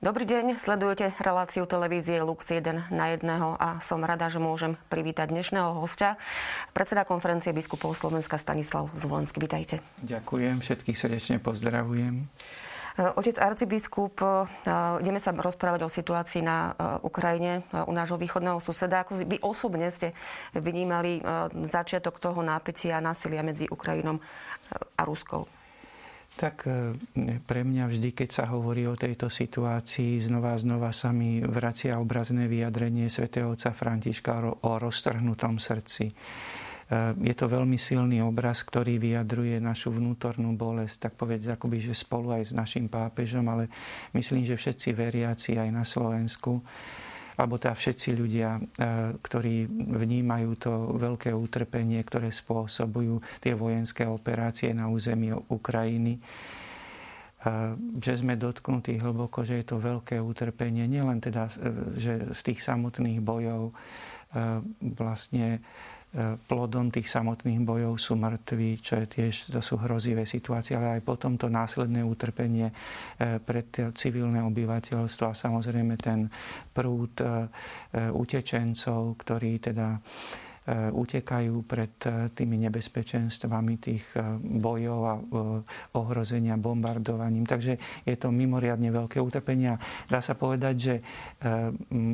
Dobrý deň, sledujete reláciu televízie Lux 1 na jedného a som rada, že môžem privítať dnešného hostia, predseda konferencie biskupov Slovenska Stanislav Zvolenský. Vítajte. Ďakujem, všetkých srdečne pozdravujem. Otec arcibiskup, ideme sa rozprávať o situácii na Ukrajine, u nášho východného suseda. Ako vy osobne ste vnímali začiatok toho nápetia a násilia medzi Ukrajinom a Ruskou? Tak e, pre mňa vždy, keď sa hovorí o tejto situácii, znova a znova sa mi vracia obrazné vyjadrenie svätého otca Františka o roztrhnutom srdci. E, je to veľmi silný obraz, ktorý vyjadruje našu vnútornú bolesť, tak povedz akoby, že spolu aj s našim pápežom, ale myslím, že všetci veriaci aj na Slovensku alebo teda všetci ľudia, e, ktorí vnímajú to veľké utrpenie, ktoré spôsobujú tie vojenské operácie na území Ukrajiny, e, že sme dotknutí hlboko, že je to veľké utrpenie, nielen teda, e, že z tých samotných bojov vlastne plodom tých samotných bojov sú mŕtvi, čo je tiež, to sú hrozivé situácie, ale aj potom to následné utrpenie e, pre civilné obyvateľstvo a samozrejme ten prúd e, e, utečencov, ktorí teda E, utekajú pred e, tými nebezpečenstvami tých e, bojov a ohrozenia bombardovaním. Takže je to mimoriadne veľké utrpenie. Dá sa povedať, že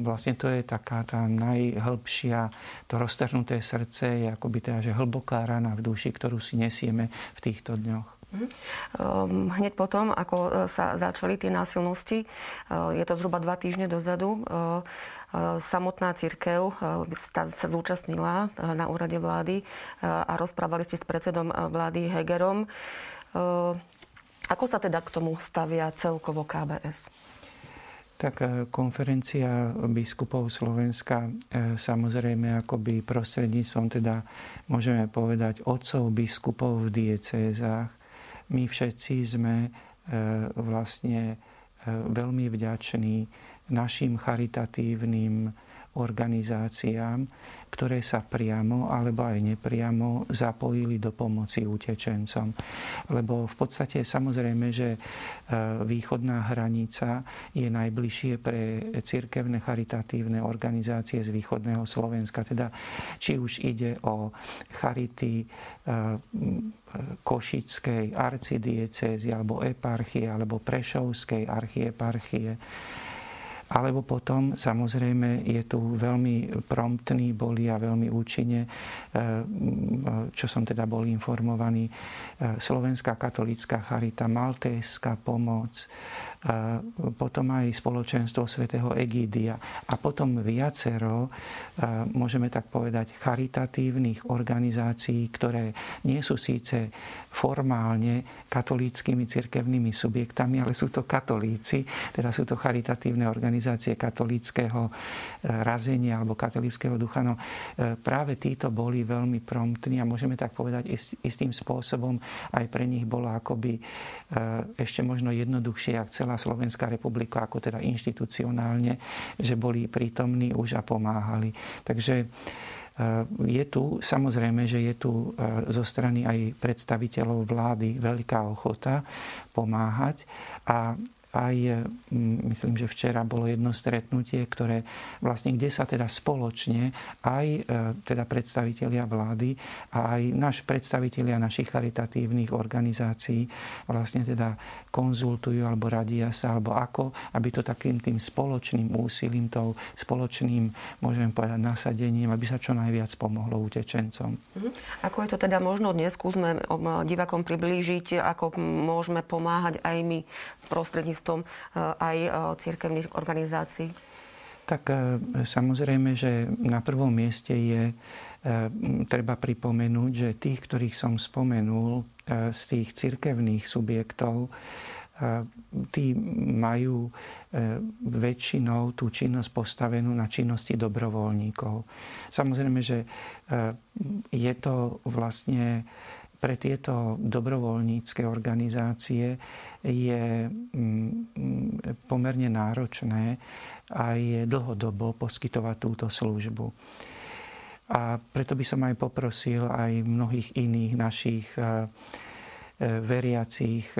vlastne to je taká tá najhlbšia, to roztrhnuté srdce je akoby teda, že hlboká rana v duši, ktorú si nesieme v týchto dňoch. Mhm. Ehm, hneď potom, ako sa začali tie násilnosti, je to zhruba dva týždne dozadu, samotná církev sa zúčastnila na úrade vlády a rozprávali ste s predsedom vlády Hegerom. Ako sa teda k tomu stavia celkovo KBS? Tak e, konferencia biskupov Slovenska e, samozrejme akoby prostredníctvom teda môžeme povedať otcov biskupov v diecézach. My všetci sme e, vlastne veľmi vďační našim charitatívnym organizáciám, ktoré sa priamo alebo aj nepriamo zapojili do pomoci utečencom. Lebo v podstate samozrejme, že e, východná hranica je najbližšie pre cirkevné charitatívne organizácie z východného Slovenska. Teda či už ide o charity e, Košickej arcidiecézy alebo eparchie alebo Prešovskej archieparchie alebo potom samozrejme je tu veľmi promptný boli a veľmi účinne, e, čo som teda bol informovaný, e, Slovenská katolícka charita, Maltéska pomoc, potom aj spoločenstvo svätého Egídia a potom viacero, môžeme tak povedať, charitatívnych organizácií, ktoré nie sú síce formálne katolíckými cirkevnými subjektami, ale sú to katolíci, teda sú to charitatívne organizácie katolíckého e, razenia alebo katolíckého ducha. No, e, práve títo boli veľmi promptní a môžeme tak povedať istým spôsobom aj pre nich bolo akoby e, ešte možno jednoduchšie, ak celá Slovenská republika, ako teda inštitucionálne, že boli prítomní už a pomáhali. Takže je tu, samozrejme, že je tu zo strany aj predstaviteľov vlády veľká ochota pomáhať a aj mm, myslím, že včera bolo jedno stretnutie, ktoré vlastne, kde sa teda spoločne aj e, teda predstavitelia vlády a aj naš predstavitelia našich charitatívnych organizácií vlastne teda konzultujú alebo radia sa, alebo ako, aby to takým tým spoločným úsilím, tou spoločným, môžeme povedať, nasadením, aby sa čo najviac pomohlo utečencom. Mhm. Ako je to teda možno dnes? Skúsme divakom priblížiť, ako môžeme pomáhať aj my prostredníctvom prostredníctvom eh, aj eh, církevných organizácií? Tak eh, samozrejme, že na prvom mieste je treba pripomenúť, že tých, ktorých som spomenul z tých cirkevných subjektov, tí majú väčšinou tú činnosť postavenú na činnosti dobrovoľníkov. Samozrejme, že je to vlastne pre tieto dobrovoľnícke organizácie je mm, pomerne náročné aj dlhodobo poskytovať túto službu. A preto by som aj poprosil aj mnohých iných našich eh, veriacich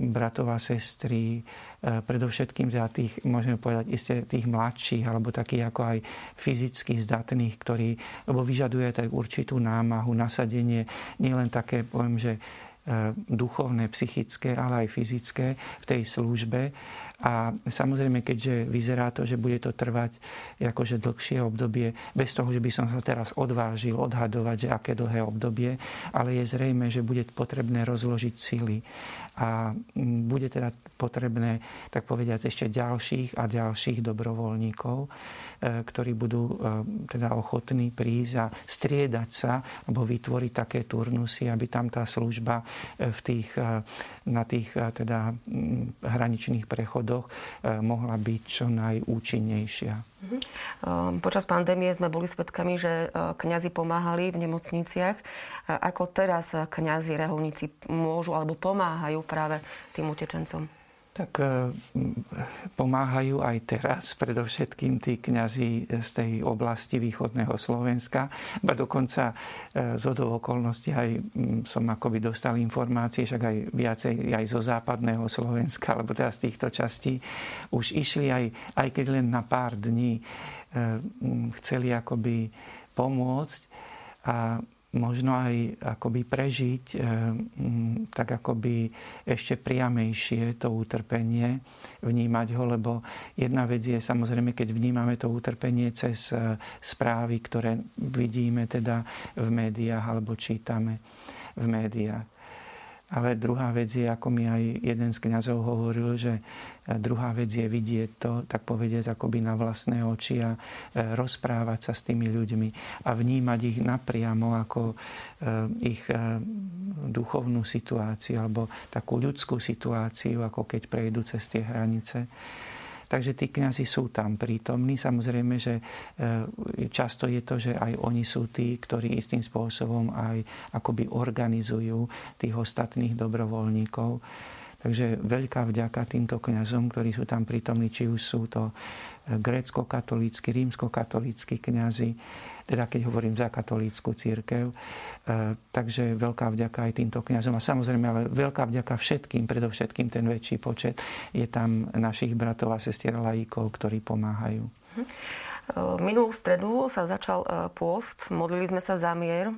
bratov a sestry, predovšetkým za tých, môžeme povedať, isté tých mladších, alebo takých ako aj fyzicky zdatných, ktorí, lebo vyžaduje tak určitú námahu, nasadenie, nielen také, poviem, že duchovné, psychické, ale aj fyzické v tej službe. A samozrejme, keďže vyzerá to, že bude to trvať akože dlhšie obdobie, bez toho, že by som sa teraz odvážil odhadovať, že aké dlhé obdobie, ale je zrejme, že bude potrebné rozložiť sily. A bude teda potrebné, tak povediať, ešte ďalších a ďalších dobrovoľníkov, E, ktorí budú e, teda ochotní prísť a striedať sa alebo vytvoriť také turnusy, aby tam tá služba e, v tých, na tých teda hraničných prechodoch mohla byť čo najúčinnejšia. Mhm. Počas pandémie sme boli svedkami, že kňazi pomáhali v nemocniciach. Ako teraz kňazi, reholníci môžu alebo pomáhajú práve tým utečencom? Tak e, pomáhajú aj teraz, predovšetkým tí kňazi z tej oblasti východného Slovenska. Ba dokonca e, z okolností aj som akoby dostal informácie, však aj viacej aj zo západného Slovenska, alebo teda z týchto častí, už išli aj, aj keď len na pár dní, e, chceli akoby pomôcť a možno aj akoby prežiť eh, mm, tak akoby ešte priamejšie to utrpenie, vnímať ho, lebo jedna vec je samozrejme, keď vnímame to utrpenie cez eh, správy, ktoré vidíme teda v médiách alebo čítame v médiách. Ale druhá vec je, ako mi aj jeden z kňazov hovoril, že druhá vec je vidieť to, tak povedať, akoby na vlastné oči a e, rozprávať sa s tými ľuďmi a vnímať ich napriamo ako e, ich e, duchovnú situáciu alebo takú ľudskú situáciu, ako keď prejdú cez tie hranice. Takže tí kňazi sú tam prítomní. Samozrejme, že e, často je to, že aj oni sú tí, ktorí istým spôsobom aj akoby organizujú tých ostatných dobrovoľníkov. Takže veľká vďaka týmto kňazom, ktorí sú tam prítomní, či už sú to grécko-katolícky, rímsko-katolícky kňazi, teda keď hovorím za katolícku církev. E, takže veľká vďaka aj týmto kňazom. A samozrejme, ale veľká vďaka všetkým, predovšetkým ten väčší počet, je tam našich bratov a sestier lajíkov, ktorí pomáhajú. Mhm. E, minulú stredu sa začal e, pôst, modlili sme sa za mier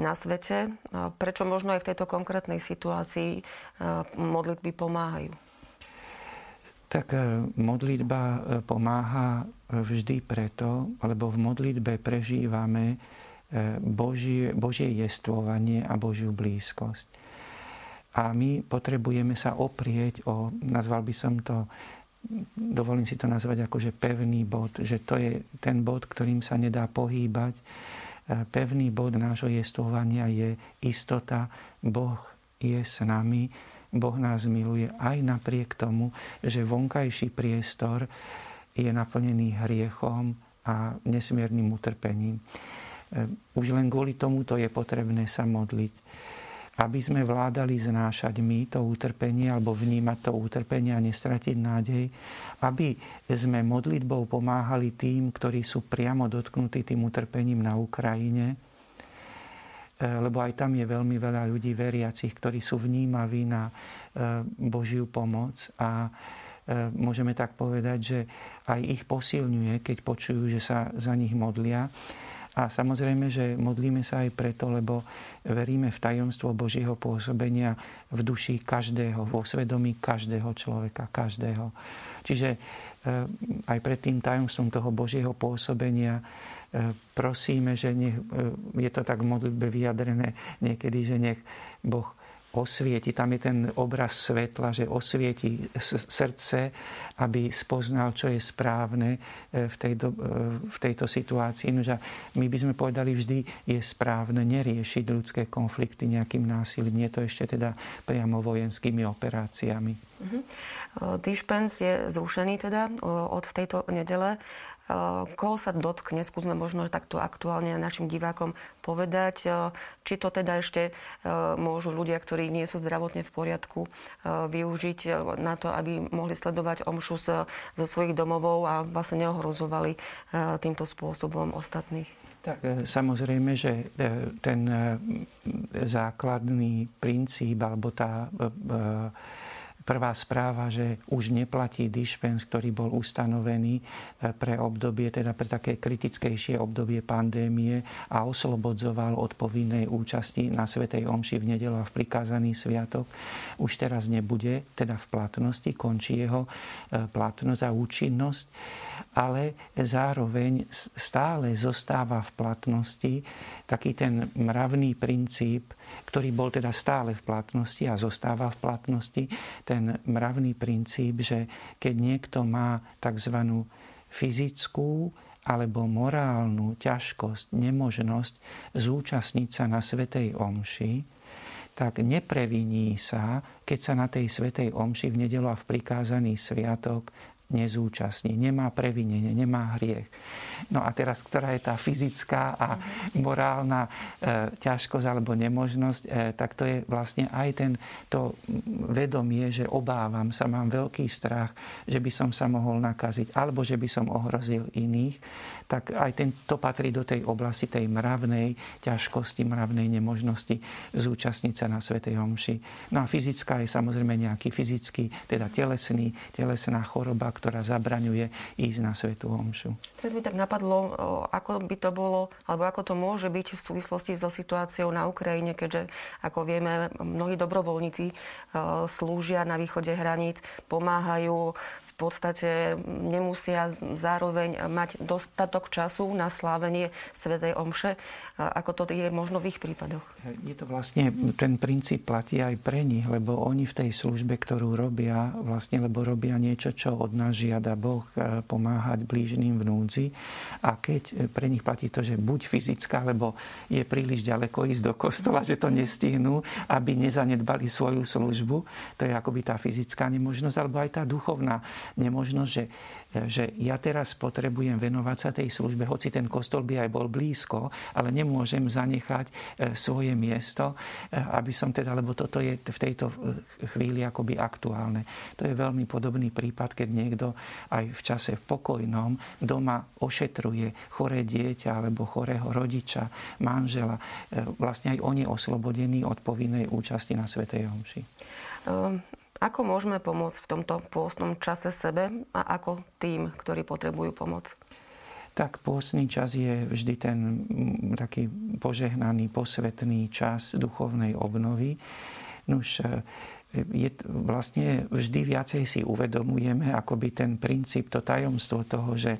na svete. Prečo možno aj v tejto konkrétnej situácii modlitby pomáhajú? Tak modlitba pomáha vždy preto, lebo v modlitbe prežívame Božie, Božie jestvovanie a Božiu blízkosť. A my potrebujeme sa oprieť o, nazval by som to, dovolím si to nazvať ako pevný bod, že to je ten bod, ktorým sa nedá pohýbať. E, pevný bod nášho jestvovania je istota, Boh je s nami, Boh nás miluje aj napriek tomu, že vonkajší priestor je naplnený hriechom a nesmiernym utrpením. E, už len kvôli tomuto je potrebné sa modliť. Aby sme vládali znášať my to utrpenie alebo vnímať to utrpenie a nestratiť nádej. Aby sme modlitbou pomáhali tým, ktorí sú priamo dotknutí tým utrpením na Ukrajine. E, lebo aj tam je veľmi veľa ľudí veriacich, ktorí sú vnímaví na e, Božiu pomoc a E, môžeme tak povedať, že aj ich posilňuje, keď počujú, že sa za nich modlia. A samozrejme, že modlíme sa aj preto, lebo veríme v tajomstvo Božieho pôsobenia v duši každého, vo svedomí každého človeka, každého. Čiže e, aj pred tým tajomstvom toho Božieho pôsobenia e, prosíme, že nech, je to tak v modlitbe vyjadrené niekedy, že nech Boh osvieti, tam je ten obraz svetla, že osvieti srdce, aby spoznal, čo je správne e, v, tejto, e, v tejto situácii. Nože my by sme povedali vždy, je správne neriešiť ľudské konflikty nejakým násilím. Nie to ešte teda priamo vojenskými operáciami. Uh-huh. Dišpens je zrušený teda od tejto nedele. Koho sa dotkne, skúsme možno takto aktuálne našim divákom povedať, či to teda ešte môžu ľudia, ktorí nie sú zdravotne v poriadku, využiť na to, aby mohli sledovať omšu zo svojich domovov a vlastne neohrozovali týmto spôsobom ostatných. Tak e, samozrejme, že e, ten e, základný princíp alebo tá prvá správa, že už neplatí dispens, ktorý bol ustanovený pre obdobie, teda pre také kritickejšie obdobie pandémie a oslobodzoval od povinnej účasti na Svetej Omši v nedelu a v prikázaný sviatok, už teraz nebude teda v platnosti, končí jeho platnosť a účinnosť ale zároveň stále zostáva v platnosti taký ten mravný princíp, ktorý bol teda stále v platnosti a zostáva v platnosti, ten mravný princíp, že keď niekto má tzv. fyzickú alebo morálnu ťažkosť, nemožnosť zúčastniť sa na Svetej Omši, tak nepreviní sa, keď sa na tej Svetej Omši v nedelu a v prikázaný sviatok nezúčastní, nemá previnenie, nemá hriech. No a teraz, ktorá je tá fyzická a morálna e, ťažkosť alebo nemožnosť, e, tak to je vlastne aj ten, to vedomie, že obávam sa, mám veľký strach, že by som sa mohol nakaziť alebo že by som ohrozil iných, tak aj ten, to patrí do tej oblasti tej mravnej ťažkosti, mravnej nemožnosti zúčastniť sa na Svetej Omši. No a fyzická je samozrejme nejaký fyzický, teda telesný, telesná choroba, ktorá zabraňuje ísť na Svetú Omšu. Teraz mi tak napadlo, ako by to bolo, alebo ako to môže byť v súvislosti so situáciou na Ukrajine, keďže, ako vieme, mnohí dobrovoľníci slúžia na východe hraníc, pomáhajú podstate nemusia zároveň mať dostatok času na slávenie Svetej Omše, ako to je možno v ich prípadoch. Je to vlastne, ten princíp platí aj pre nich, lebo oni v tej službe, ktorú robia, vlastne, lebo robia niečo, čo od nás žiada Boh, e, pomáhať blížným v núdzi. A keď pre nich platí to, že buď fyzická, lebo je príliš ďaleko ísť do kostola, že to nestihnú, aby nezanedbali svoju službu, to je akoby tá fyzická nemožnosť, alebo aj tá duchovná nemožnosť, že, že ja teraz potrebujem venovať sa tej službe, hoci ten kostol by aj bol blízko, ale nemôžem zanechať e, svoje miesto, e, aby som teda, lebo toto je v tejto e, chvíli akoby aktuálne. To je veľmi podobný prípad, keď niekto aj v čase pokojnom doma ošetruje choré dieťa alebo chorého rodiča, manžela. Vlastne aj on je od povinnej účasti na Svetej Homši. Ako môžeme pomôcť v tomto pôstnom čase sebe a ako tým, ktorí potrebujú pomoc? Tak pôstny čas je vždy ten mm, taký požehnaný, posvetný čas duchovnej obnovy. Nuž, e, je, vlastne vždy viacej si uvedomujeme akoby ten princíp, to tajomstvo toho, že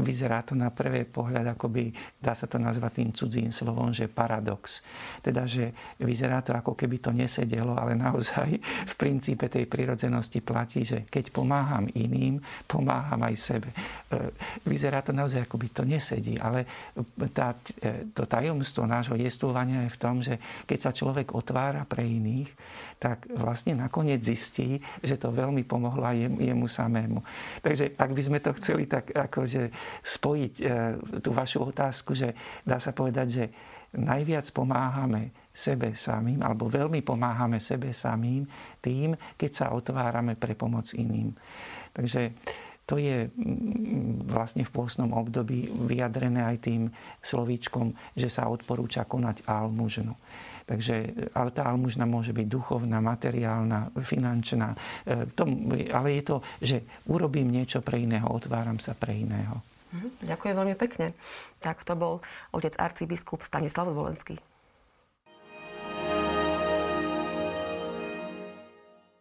vyzerá to na prvý pohľad, akoby dá sa to nazvať tým cudzím slovom, že paradox. Teda, že vyzerá to ako keby to nesedelo, ale naozaj v princípe tej prirodzenosti platí, že keď pomáham iným, pomáham aj sebe. E, vyzerá to naozaj ako by to nesedí, ale tá, e, to tajomstvo nášho jestvovania je v tom, že keď sa človek otvára pre iných, tak vlastne nakoniec zistí, že to veľmi pomohlo aj jemu, samému. Takže ak by sme to chceli tak akože spojiť e, tú vašu otázku, že dá sa povedať, že najviac pomáhame sebe samým, alebo veľmi pomáhame sebe samým tým, keď sa otvárame pre pomoc iným. Takže to je mm, vlastne v pôsnom období vyjadrené aj tým slovíčkom, že sa odporúča konať almužnu. Takže, ale tá almužna môže byť duchovná, materiálna, finančná. E, to, ale je to, že urobím niečo pre iného, otváram sa pre iného. Mhm, ďakujem veľmi pekne. Tak to bol otec arcibiskup Stanislav Zvolenský.